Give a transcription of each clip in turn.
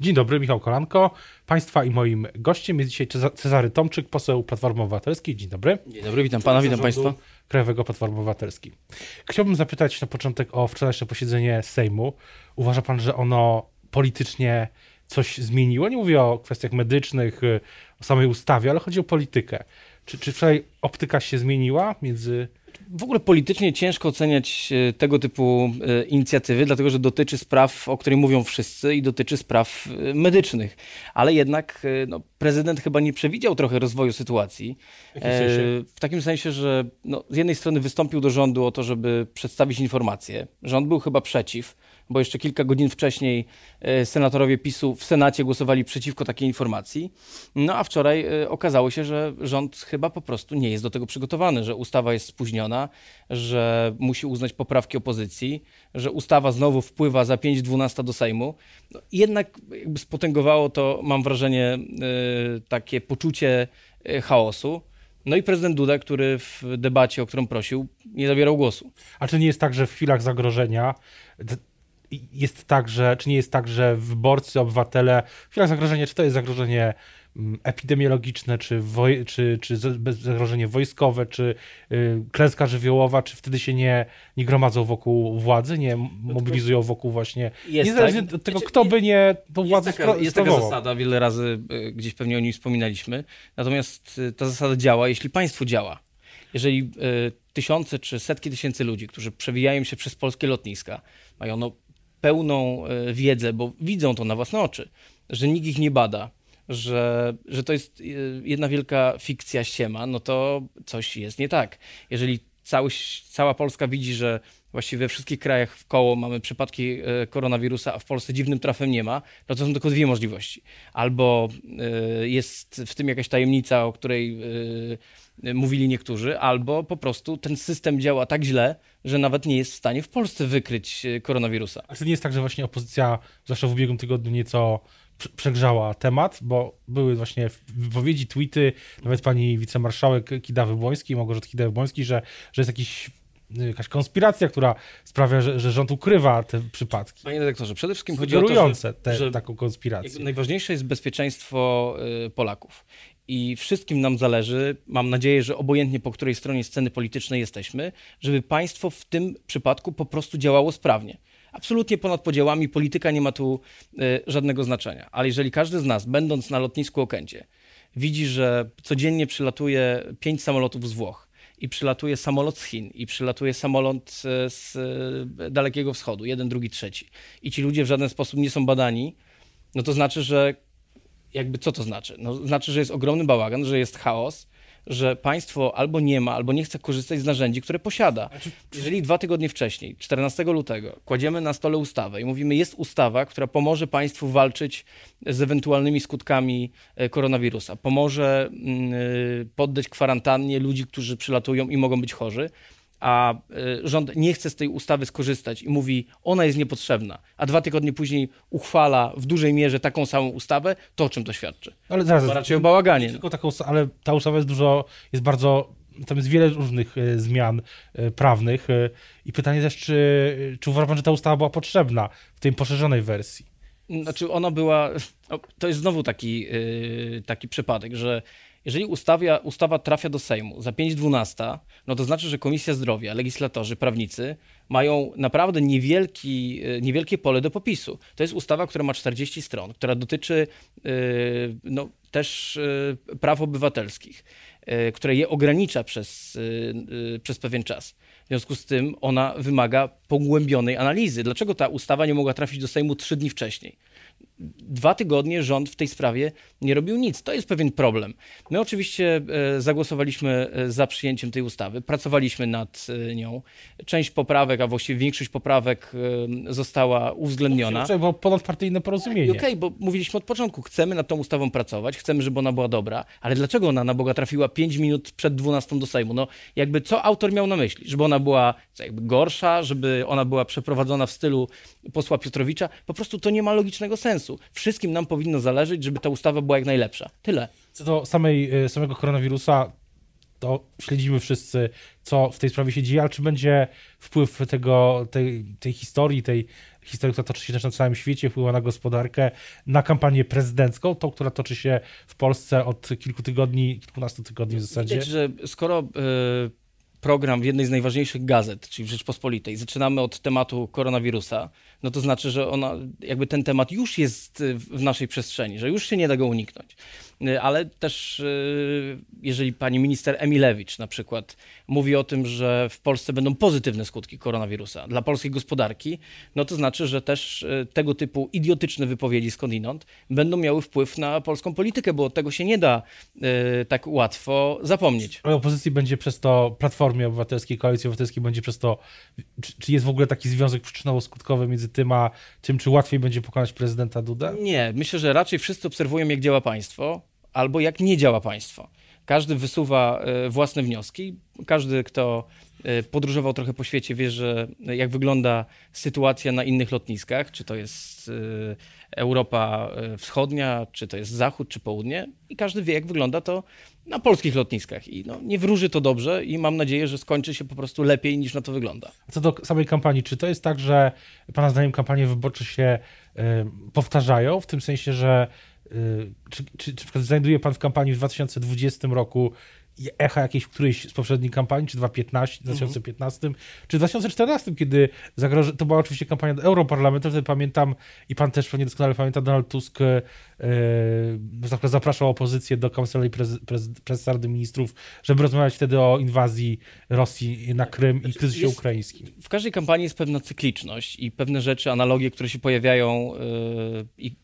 Dzień dobry, Michał Kolanko. Państwa i moim gościem jest dzisiaj Cezary Tomczyk, poseł Platformy Obywatelskiej. Dzień dobry. Dzień dobry, witam pana, witam państwa. Krajowego Platformy Obywatelskiej. Chciałbym zapytać na początek o wczorajsze posiedzenie Sejmu. Uważa pan, że ono politycznie coś zmieniło? Nie mówię o kwestiach medycznych, o samej ustawie, ale chodzi o politykę. Czy, czy wczoraj optyka się zmieniła między w ogóle politycznie ciężko oceniać e, tego typu e, inicjatywy, dlatego że dotyczy spraw, o których mówią wszyscy i dotyczy spraw e, medycznych. Ale jednak no, prezydent chyba nie przewidział trochę rozwoju sytuacji. W, sensie? w takim sensie, że no, z jednej strony wystąpił do rządu o to, żeby przedstawić informacje. Rząd był chyba przeciw bo jeszcze kilka godzin wcześniej e, senatorowie PiSu w Senacie głosowali przeciwko takiej informacji. No a wczoraj e, okazało się, że rząd chyba po prostu nie jest do tego przygotowany, że ustawa jest spóźniona, że musi uznać poprawki opozycji, że ustawa znowu wpływa za 5-12 do Sejmu. No, jednak jakby spotęgowało to, mam wrażenie, e, takie poczucie chaosu. No i prezydent Duda, który w debacie, o którą prosił, nie zabierał głosu. A czy nie jest tak, że w chwilach zagrożenia jest tak, że, czy nie jest tak, że wyborcy, obywatele, w chwilach zagrożenia, czy to jest zagrożenie mm, epidemiologiczne, czy, woj, czy, czy zagrożenie wojskowe, czy y, klęska żywiołowa, czy wtedy się nie, nie gromadzą wokół władzy, nie mobilizują wokół właśnie, jest niezależnie tak. od tego, kto by nie tą władzę jest taka, jest taka zasada, wiele razy y, gdzieś pewnie o niej wspominaliśmy, natomiast y, ta zasada działa, jeśli państwo działa. Jeżeli tysiące czy setki tysięcy ludzi, którzy przewijają się przez polskie lotniska, mają no, pełną e, wiedzę, bo widzą to na własne oczy, że nikt ich nie bada, że, że to jest e, jedna wielka fikcja ściema, no to coś jest nie tak. Jeżeli cały, cała Polska widzi, że właściwie we wszystkich krajach w koło mamy przypadki e, koronawirusa, a w Polsce dziwnym trafem nie ma, to są tylko dwie możliwości. Albo jest w tym jakaś tajemnica, o której mówili niektórzy, albo po prostu ten system działa tak źle, że nawet nie jest w stanie w Polsce wykryć e, koronawirusa. A to nie jest tak, że właśnie opozycja, zwłaszcza w ubiegłym tygodniu, nieco przegrzała temat, bo były właśnie wypowiedzi, tweety, nawet pani wicemarszałek Kidawy-Błońskiej, Małgorzaty Kidawy-Błońskiej, że, że jest jakiś e, jakaś konspiracja, która sprawia, że, że rząd ukrywa te przypadki. Panie redaktorze, przede wszystkim chodzi o to, że, te, że taką konspirację. Najważniejsze jest bezpieczeństwo e, Polaków i wszystkim nam zależy, mam nadzieję, że obojętnie po której stronie sceny politycznej jesteśmy, żeby państwo w tym przypadku po prostu działało sprawnie. Absolutnie ponad podziałami polityka nie ma tu y, żadnego znaczenia. Ale jeżeli każdy z nas, będąc na lotnisku Okęcie, widzi, że codziennie przylatuje pięć samolotów z Włoch i przylatuje samolot z Chin i przylatuje samolot e, z e, Dalekiego Wschodu, jeden, drugi, trzeci i ci ludzie w żaden sposób nie są badani, no to znaczy, że jakby co to znaczy? No, znaczy, że jest ogromny bałagan, że jest chaos, że państwo albo nie ma, albo nie chce korzystać z narzędzi, które posiada. Znaczy, Jeżeli dwa tygodnie wcześniej, 14 lutego, kładziemy na stole ustawę i mówimy, jest ustawa, która pomoże państwu walczyć z ewentualnymi skutkami e, koronawirusa, pomoże mm, e, poddać kwarantannie ludzi, którzy przylatują i mogą być chorzy, a y, rząd nie chce z tej ustawy skorzystać i mówi, ona jest niepotrzebna, a dwa tygodnie później uchwala w dużej mierze taką samą ustawę, to o czym to świadczy? Ale zaraz, to raczej o bałaganie. Tylko taką, ale ta ustawa jest dużo, jest bardzo, tam jest wiele różnych y, zmian y, prawnych i pytanie też, czy, czy uważa pan, że ta ustawa była potrzebna w tej poszerzonej wersji? Znaczy ona była, to jest znowu taki, taki przypadek, że jeżeli ustawia, ustawa trafia do Sejmu za 5.12, no to znaczy, że Komisja Zdrowia, legislatorzy, prawnicy mają naprawdę niewielki, e, niewielkie pole do popisu. To jest ustawa, która ma 40 stron, która dotyczy e, no, też e, praw obywatelskich, które je ogranicza przez, przez pewien czas. W związku z tym ona wymaga pogłębionej analizy. Dlaczego ta ustawa nie mogła trafić do Sejmu trzy dni wcześniej? Dwa tygodnie rząd w tej sprawie nie robił nic. To jest pewien problem. My oczywiście e, zagłosowaliśmy e, za przyjęciem tej ustawy, pracowaliśmy nad e, nią. Część poprawek, a właściwie większość poprawek została uwzględniona. Bo ponadpartyjne porozumienie. Okej, okay, bo mówiliśmy od początku, chcemy nad tą ustawą pracować, chcemy, żeby ona była dobra, ale dlaczego ona na Boga trafiła 5 minut przed 12 do Sejmu? No jakby co autor miał na myśli? Żeby ona była jakby gorsza, żeby ona była przeprowadzona w stylu posła Piotrowicza? Po prostu to nie ma logicznego sensu sensu. Wszystkim nam powinno zależeć, żeby ta ustawa była jak najlepsza. Tyle. Co do samej, e, samego koronawirusa, to śledzimy wszyscy, co w tej sprawie się dzieje, ale czy będzie wpływ tego, tej, tej historii, tej historię, która toczy się też na całym świecie, wpływa na gospodarkę, na kampanię prezydencką, tą, która toczy się w Polsce od kilku tygodni, kilkunastu tygodni w zasadzie. Widać, że skoro y, program w jednej z najważniejszych gazet, czyli w Rzeczpospolitej, zaczynamy od tematu koronawirusa, no to znaczy, że ona, jakby ten temat już jest w naszej przestrzeni, że już się nie da go uniknąć. Y, ale też y, jeżeli pani minister Emilewicz na przykład mówi o tym, że w Polsce będą pozytywne skutki koronawirusa dla polskiej gospodarki, no to znaczy, że też y, tego typu idiotyczne wypowiedzi skądinąd będą miały wpływ na polską politykę, bo tego się nie da tak łatwo zapomnieć. Ale opozycji będzie przez to, Platformie Obywatelskiej, Koalicji Obywatelskiej będzie przez to, czy, czy jest w ogóle taki związek przyczynowo-skutkowy między tym a tym, czy łatwiej będzie pokonać prezydenta Duda? Nie, myślę, że raczej wszyscy obserwują, jak działa państwo albo jak nie działa państwo. Każdy wysuwa e, własne wnioski. Każdy, kto e, podróżował trochę po świecie, wie, że jak wygląda sytuacja na innych lotniskach, czy to jest e, Europa Wschodnia, czy to jest Zachód, czy Południe, i każdy wie, jak wygląda to na polskich lotniskach. I no, nie wróży to dobrze, i mam nadzieję, że skończy się po prostu lepiej niż na to wygląda. Co do samej kampanii, czy to jest tak, że Pana zdaniem kampanie wyborcze się powtarzają, w tym sensie, że czy, czy, czy znajduje pan w kampanii w 2020 roku echa jakiejś którejś z poprzednich kampanii, czy 2015, 2015, mhm. czy 2014, kiedy to była oczywiście kampania do Europarlamentu, wtedy pamiętam i pan też pewnie doskonale pamięta, Donald Tusk yy, zapraszał opozycję do kancelarii prez, prez, prezes Rady Ministrów, żeby rozmawiać wtedy o inwazji Rosji na Krym i znaczy, kryzysie jest, ukraińskim. W każdej kampanii jest pewna cykliczność i pewne rzeczy, analogie, które się pojawiają yy, i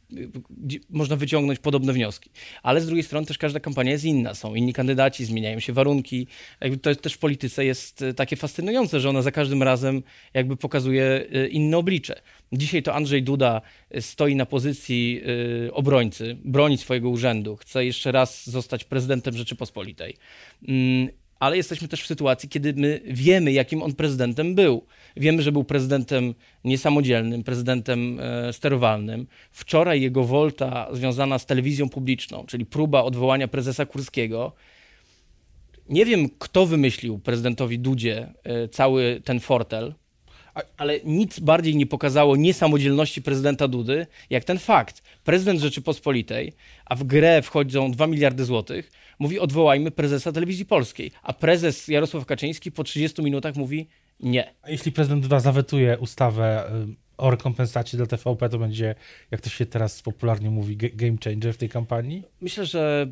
można wyciągnąć podobne wnioski. Ale z drugiej strony też każda kampania jest inna. Są inni kandydaci, zmieniają się warunki. Jakby to też w polityce jest e, takie fascynujące, że ona za każdym razem jakby pokazuje e, inne oblicze. Dzisiaj to Andrzej Duda stoi na pozycji obrońcy, broni swojego urzędu, chce jeszcze raz zostać prezydentem Rzeczypospolitej. Mm, ale jesteśmy też w sytuacji, kiedy my wiemy, jakim on prezydentem był. Wiemy, że był prezydentem niesamodzielnym, prezydentem e, sterowalnym. Wczoraj jego wolta związana z telewizją publiczną, czyli próba odwołania prezesa Kurskiego. Nie wiem, kto wymyślił prezydentowi Dudzie e, cały ten fortel, ale nic bardziej nie pokazało niesamodzielności prezydenta Dudy, jak ten fakt. Prezydent Rzeczypospolitej, a w grę wchodzą 2 miliardy złotych, mówi odwołajmy prezesa telewizji polskiej, a prezes Jarosław Kaczyński po 30 minutach mówi nie. A jeśli prezydent Duda zawetuje ustawę o rekompensacie dla TVP, to będzie, jak to się teraz popularnie mówi, game changer w tej kampanii? Myślę, że...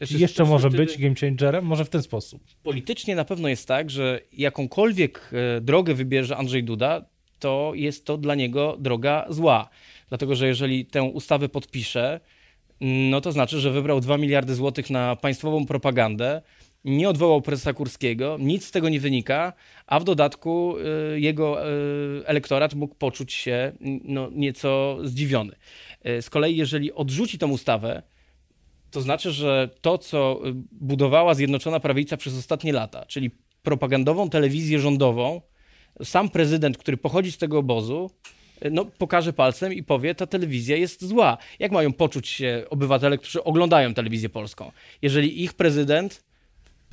Yy, Czy jeszcze może być game changerem? Może w ten sposób? Politycznie na pewno jest tak, że jakąkolwiek y, drogę wybierze Andrzej Duda, to jest to dla niego droga zła. Dlatego, że jeżeli tę ustawę podpisze, no to znaczy, że wybrał 2 miliardy złotych na państwową propagandę, nie odwołał prezesa Kurskiego, nic z tego nie wynika, a w dodatku y, jego y, elektorat mógł poczuć się no, nieco zdziwiony. Y, z kolei, jeżeli odrzuci tę ustawę, to znaczy, że to, co budowała Zjednoczona Prawica przez ostatnie lata, czyli propagandową telewizję rządową, sam prezydent, który pochodzi z tego obozu, no, pokaże palcem i powie, ta telewizja jest zła. Jak mają poczuć się obywatele, którzy oglądają telewizję polską? Jeżeli ich prezydent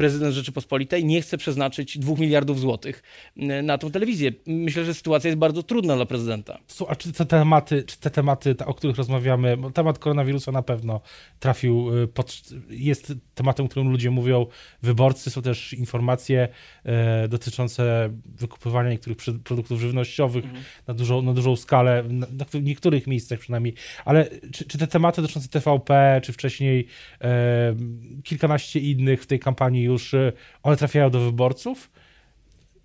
prezydent Rzeczypospolitej nie chce przeznaczyć 2 miliardów złotych e, na tą telewizję. Myślę, że sytuacja jest bardzo trudna dla prezydenta. A czy te tematy, czy te tematy, o których rozmawiamy, temat koronawirusa na pewno trafił, e, pod, jest tematem, o którym ludzie mówią, wyborcy, są też informacje e, dotyczące wykupywania niektórych produktów żywnościowych mhm. na, dużą, na dużą skalę, na, na niektórych miejscach przynajmniej, ale czy, czy, te tematy dotyczące TVP, czy wcześniej e, kilkanaście innych w tej kampanii już, e, one trafiają do wyborców?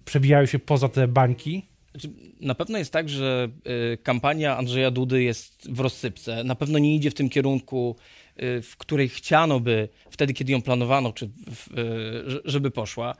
Przebijają się poza te bańki? Znaczy, na pewno jest tak, że y, kampania Andrzeja Dudy jest w rozsypce. Na pewno nie idzie w tym kierunku, y, w której chciano by wtedy, kiedy ją planowano, czy w, y, żeby poszła.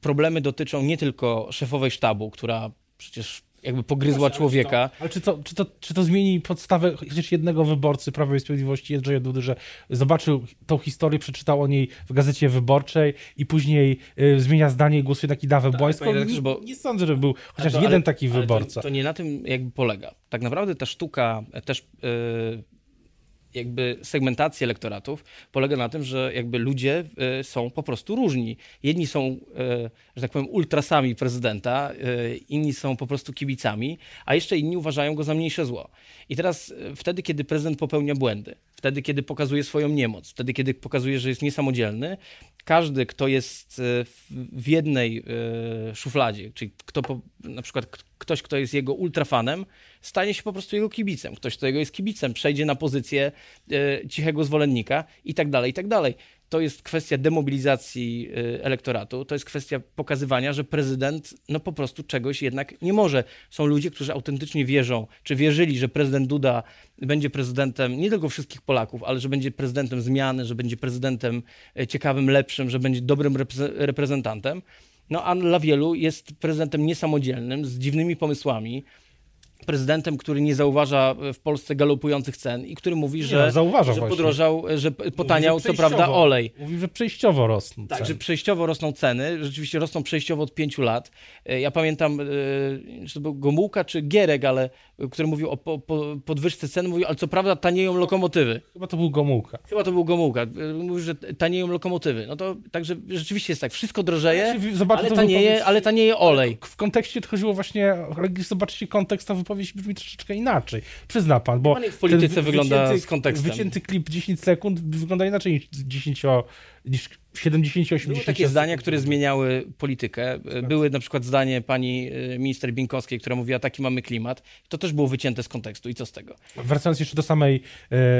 Problemy dotyczą nie tylko szefowej sztabu, która przecież jakby pogryzła człowieka. ale czy to, czy, to, czy to zmieni podstawę chociaż jednego wyborcy Prawa i Sprawiedliwości, Jędrzeja Dudy, że zobaczył tą historię, przeczytał o niej w Gazecie Wyborczej i później y, zmienia zdanie i głosuje na Kidawę tak, Błońską? Nie, bo... nie sądzę, że był chociaż to, jeden ale, taki wyborca. To, to, nie na tym jakby polega. Tak naprawdę ta sztuka też... Y, jakby segmentacji elektoratów polega na tym, że jakby ludzie y, są po prostu różni. Jedni są, y, że tak powiem, ultrasami prezydenta, y, inni są po prostu kibicami, a jeszcze inni uważają go za mniejsze zło. I teraz wtedy, kiedy prezydent popełnia błędy, wtedy, kiedy pokazuje swoją niemoc, wtedy, kiedy pokazuje, że jest niesamodzielny, każdy, kto jest w jednej szufladzie, czyli kto na przykład ktoś, kto jest jego ultrafanem, stanie się po prostu jego kibicem. Ktoś, kto jego jest kibicem, przejdzie na pozycję e, cichego zwolennika i tak dalej, i tak dalej. To jest kwestia demobilizacji e, elektoratu, to jest kwestia pokazywania, że prezydent no po prostu czegoś jednak nie może. Są ludzie, którzy autentycznie wierzą, czy wierzyli, że prezydent Duda będzie prezydentem nie tylko wszystkich Polaków, ale że będzie prezydentem zmiany, że będzie prezydentem e, ciekawym, lepszym, że będzie dobrym reprezentantem. No a dla wielu jest prezydentem niesamodzielnym, z dziwnymi pomysłami, prezydentem, który nie zauważa w Polsce galopujących cen i który mówi, że, nie, że podrożał, że potaniał mówi, że co prawda olej. Mówi, że przejściowo rosną Tak, ceny. że przejściowo rosną ceny, rzeczywiście rosną przejściowo od pięciu lat. E, ja pamiętam, czy e, to był Gomułka czy Gierek, ale który mówił o po, po podwyżce cen, mówił, ale co prawda tanieją lokomotywy. Chyba to był Gomułka. Chyba to był Gomułka. Mówił, że tanieją lokomotywy. No to także rzeczywiście jest tak, wszystko drożeje, ale, tanieje, ale tanieje olej. W kontekście to chodziło właśnie, zobaczcie kontekst, ta wypowiedź brzmi troszeczkę inaczej. Przyzna pan, bo w polityce wygląda wycięty, z kontekstem. Wycięty klip 10 sekund wygląda inaczej niż 10 niż 70-80 Były takie zdania, które zmieniały politykę. Były na przykład zdanie pani y, minister Binkowskiej, która mówiła, taki mamy klimat. To też było wycięte z kontekstu. I co z tego? Wracając jeszcze do samej,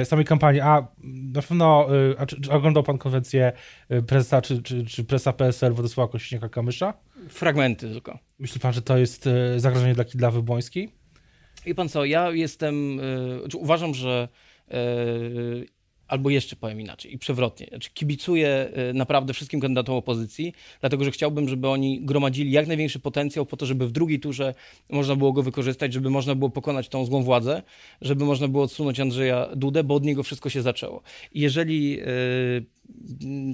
y, samej kampanii, a na pewno y, a czy, czy oglądał pan konwencję prezesa czy, czy, czy presa PSL Władysława Kośniaka-Kamysza? Fragmenty tylko. Myśli pan, że to jest zagrożenie dla Kidlawy Błońskiej? I pan co, ja jestem, yy, uważam, że albo jeszcze powiem inaczej i przewrotnie. Znaczy, kibicuję y, naprawdę wszystkim kandydatom opozycji, dlatego że chciałbym, żeby oni gromadzili jak największy potencjał po to, żeby w drugiej turze można było go wykorzystać, żeby można było pokonać tą złą władzę, żeby można było odsunąć Andrzeja Dudę, bo od niego wszystko się zaczęło. I jeżeli yy,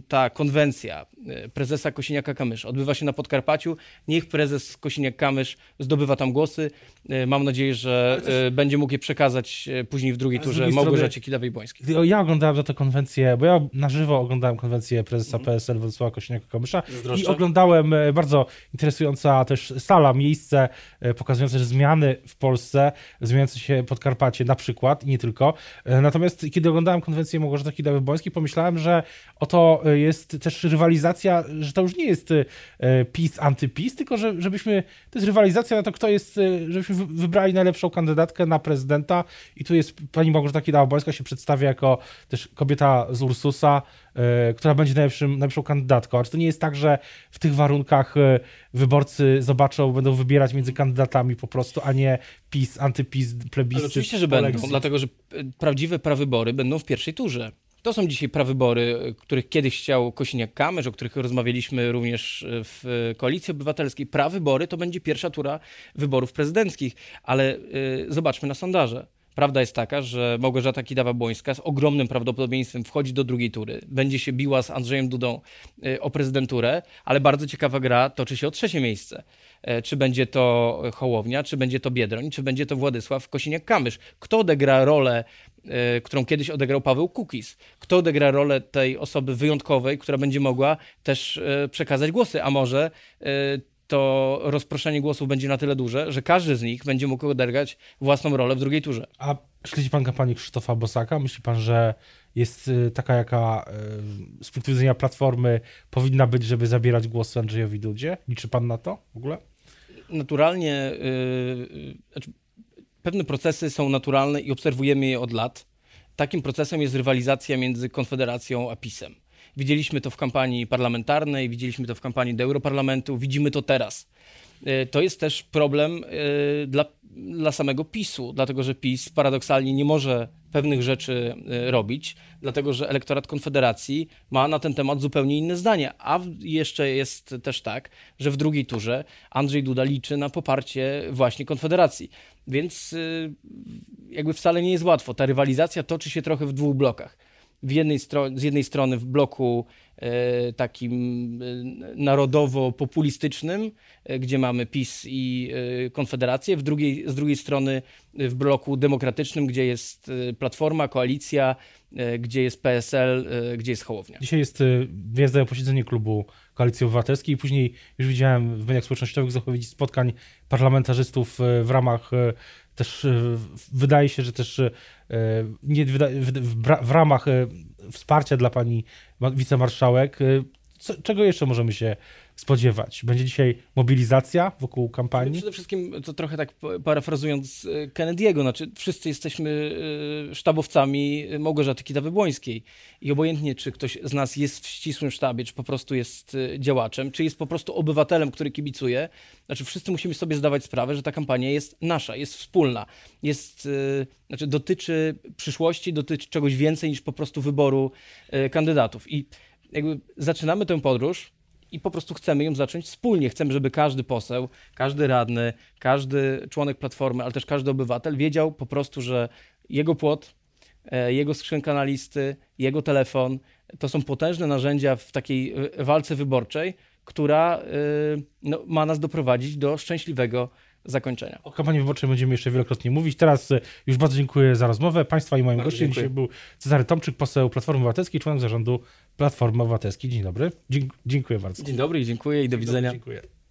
ta konwencja e, prezesa Kosiniaka-Kamysza odbywa się na Podkarpaciu. Niech prezes Kosiniak-Kamysz zdobywa tam głosy. E, mam nadzieję, że. E, będzie mógł je przekazać później w drugiej turze Małgorzacie Kidawej-Błońskiej. Ja oglądałem za tę konwencję, bo ja na żywo oglądałem konwencję prezesa mm. PSL Władysława Kosiniaka-Kamysza i oglądałem bardzo interesująca też sala, miejsce pokazujące zmiany w Polsce, zmieniające się Podkarpacie na przykład i nie tylko. Natomiast kiedy oglądałem konwencję Małgorzaty Kidawy-Błońskiej, pomyślałem, że oto e, jest też rywalizacja, że to już nie jest e, PiS, antypis, tylko że, żebyśmy, to jest rywalizacja na to, kto jest, e, żebyśmy wybrali najlepszą kandydatkę na prezydenta i tu jest pani Małgorzata Kidawa-Błońska się przedstawia jako też kobieta z Ursusa, która będzie najlepszym, najlepszą kandydatką. A czy to nie jest tak, że w tych warunkach wyborcy zobaczą, będą wybierać między kandydatami po prostu, a nie PiS, antypis, plebiscyt? Ale oczywiście, że będą, dlatego że prawdziwe prawybory będą w pierwszej turze. To są dzisiaj prawybory, których kiedyś chciał Kosiniak-Kamysz, o których rozmawialiśmy również w Koalicji Obywatelskiej. Prawybory to będzie pierwsza tura wyborów prezydenckich, ale y, zobaczmy na sondaże. Prawda jest taka, że Małgorzata Kidawa-Błońska z ogromnym prawdopodobieństwem wchodzi do drugiej tury. Będzie się biła z Andrzejem Dudą y, o prezydenturę, ale bardzo ciekawa gra toczy się o trzecie miejsce. E, czy będzie to Hołownia, czy będzie to Biedroń, czy będzie to Władysław Kosiniak-Kamysz. Kto odegra rolę E, którą kiedyś odegrał Paweł Kukis. Kto odegra rolę tej osoby wyjątkowej, która będzie mogła też e, przekazać głosy, a może e, to rozproszenie głosów będzie na tyle duże, że każdy z nich będzie mógł odegrać własną rolę w drugiej turze. A śledzi pan kampanię Krzysztofa Bosaka? Myśli pan, że jest taka, jaka z punktu widzenia Platformy powinna być, żeby zabierać głosy Andrzejowi Dudzie? Liczy pan na to w ogóle? Naturalnie, yy, pewne procesy są naturalne i obserwujemy je od lat. Takim procesem jest rywalizacja między Konfederacją a PiSem. Widzieliśmy to w kampanii parlamentarnej, widzieliśmy to w kampanii do Europarlamentu, widzimy to teraz. E, to jest też problem e, dla, dla samego PiSu, dlatego że PiS paradoksalnie nie może pewnych rzeczy e, robić, dlatego że elektorat Konfederacji ma na ten temat zupełnie inne zdanie. A jeszcze jest też tak, że w drugiej turze Andrzej Duda liczy na poparcie właśnie Konfederacji. Więc jakby wcale nie jest łatwo. Ta rywalizacja toczy się trochę w dwóch blokach. W jednej z jednej strony w bloku e, takim e, narodowo-populistycznym, e, gdzie mamy PiS i Konfederację, w drugiej, z drugiej strony w bloku demokratycznym, gdzie jest Platforma, Koalicja, gdzie jest PSL, gdzie jest Hołownia. Dzisiaj jest wyjazdowe posiedzenie klubu Koalicji Obywatelskiej i później już widziałem w mediach społecznościowych zapowiedzi spotkań parlamentarzystów w ramach też wydaje się, że też nie, w, ramach wsparcia dla pani wicemarszałek. Czego jeszcze możemy się spodziewać? Będzie dzisiaj mobilizacja wokół kampanii? Przede wszystkim, to trochę tak parafrazując e, Kennedy'ego, znaczy wszyscy jesteśmy e, sztabowcami Małgorzaty Kidawy-Błońskiej i obojętnie, czy ktoś z nas jest w ścisłym sztabie, czy po prostu jest e, działaczem, czy jest po prostu obywatelem, który kibicuje, znaczy wszyscy musimy sobie zdawać sprawę, że ta kampania jest nasza, jest wspólna, jest, znaczy dotyczy przyszłości, dotyczy czegoś więcej niż po prostu wyboru kandydatów i jakby zaczynamy tę podróż i po prostu chcemy ją zacząć wspólnie. Chcemy, żeby każdy poseł, każdy radny, każdy członek Platformy, ale też każdy obywatel wiedział po prostu, że jego płot, e, jego skrzynka na listy, jego telefon to są potężne narzędzia w takiej e, walce wyborczej, która e, no, ma nas doprowadzić do szczęśliwego zakończenia. O kampanii wyborczej będziemy jeszcze wielokrotnie mówić. Teraz już bardzo dziękuję za rozmowę. Państwa i moim bardzo gościem dziękuję. dzisiaj był Cezary Tomczyk, poseł Platformy Obywatelskiej, członek zarządu Platformy Obywatelskiej. Dzień dobry. Dziękuję bardzo. Dzień dobry i dziękuję i do Dzień widzenia. Dobry, dziękuję.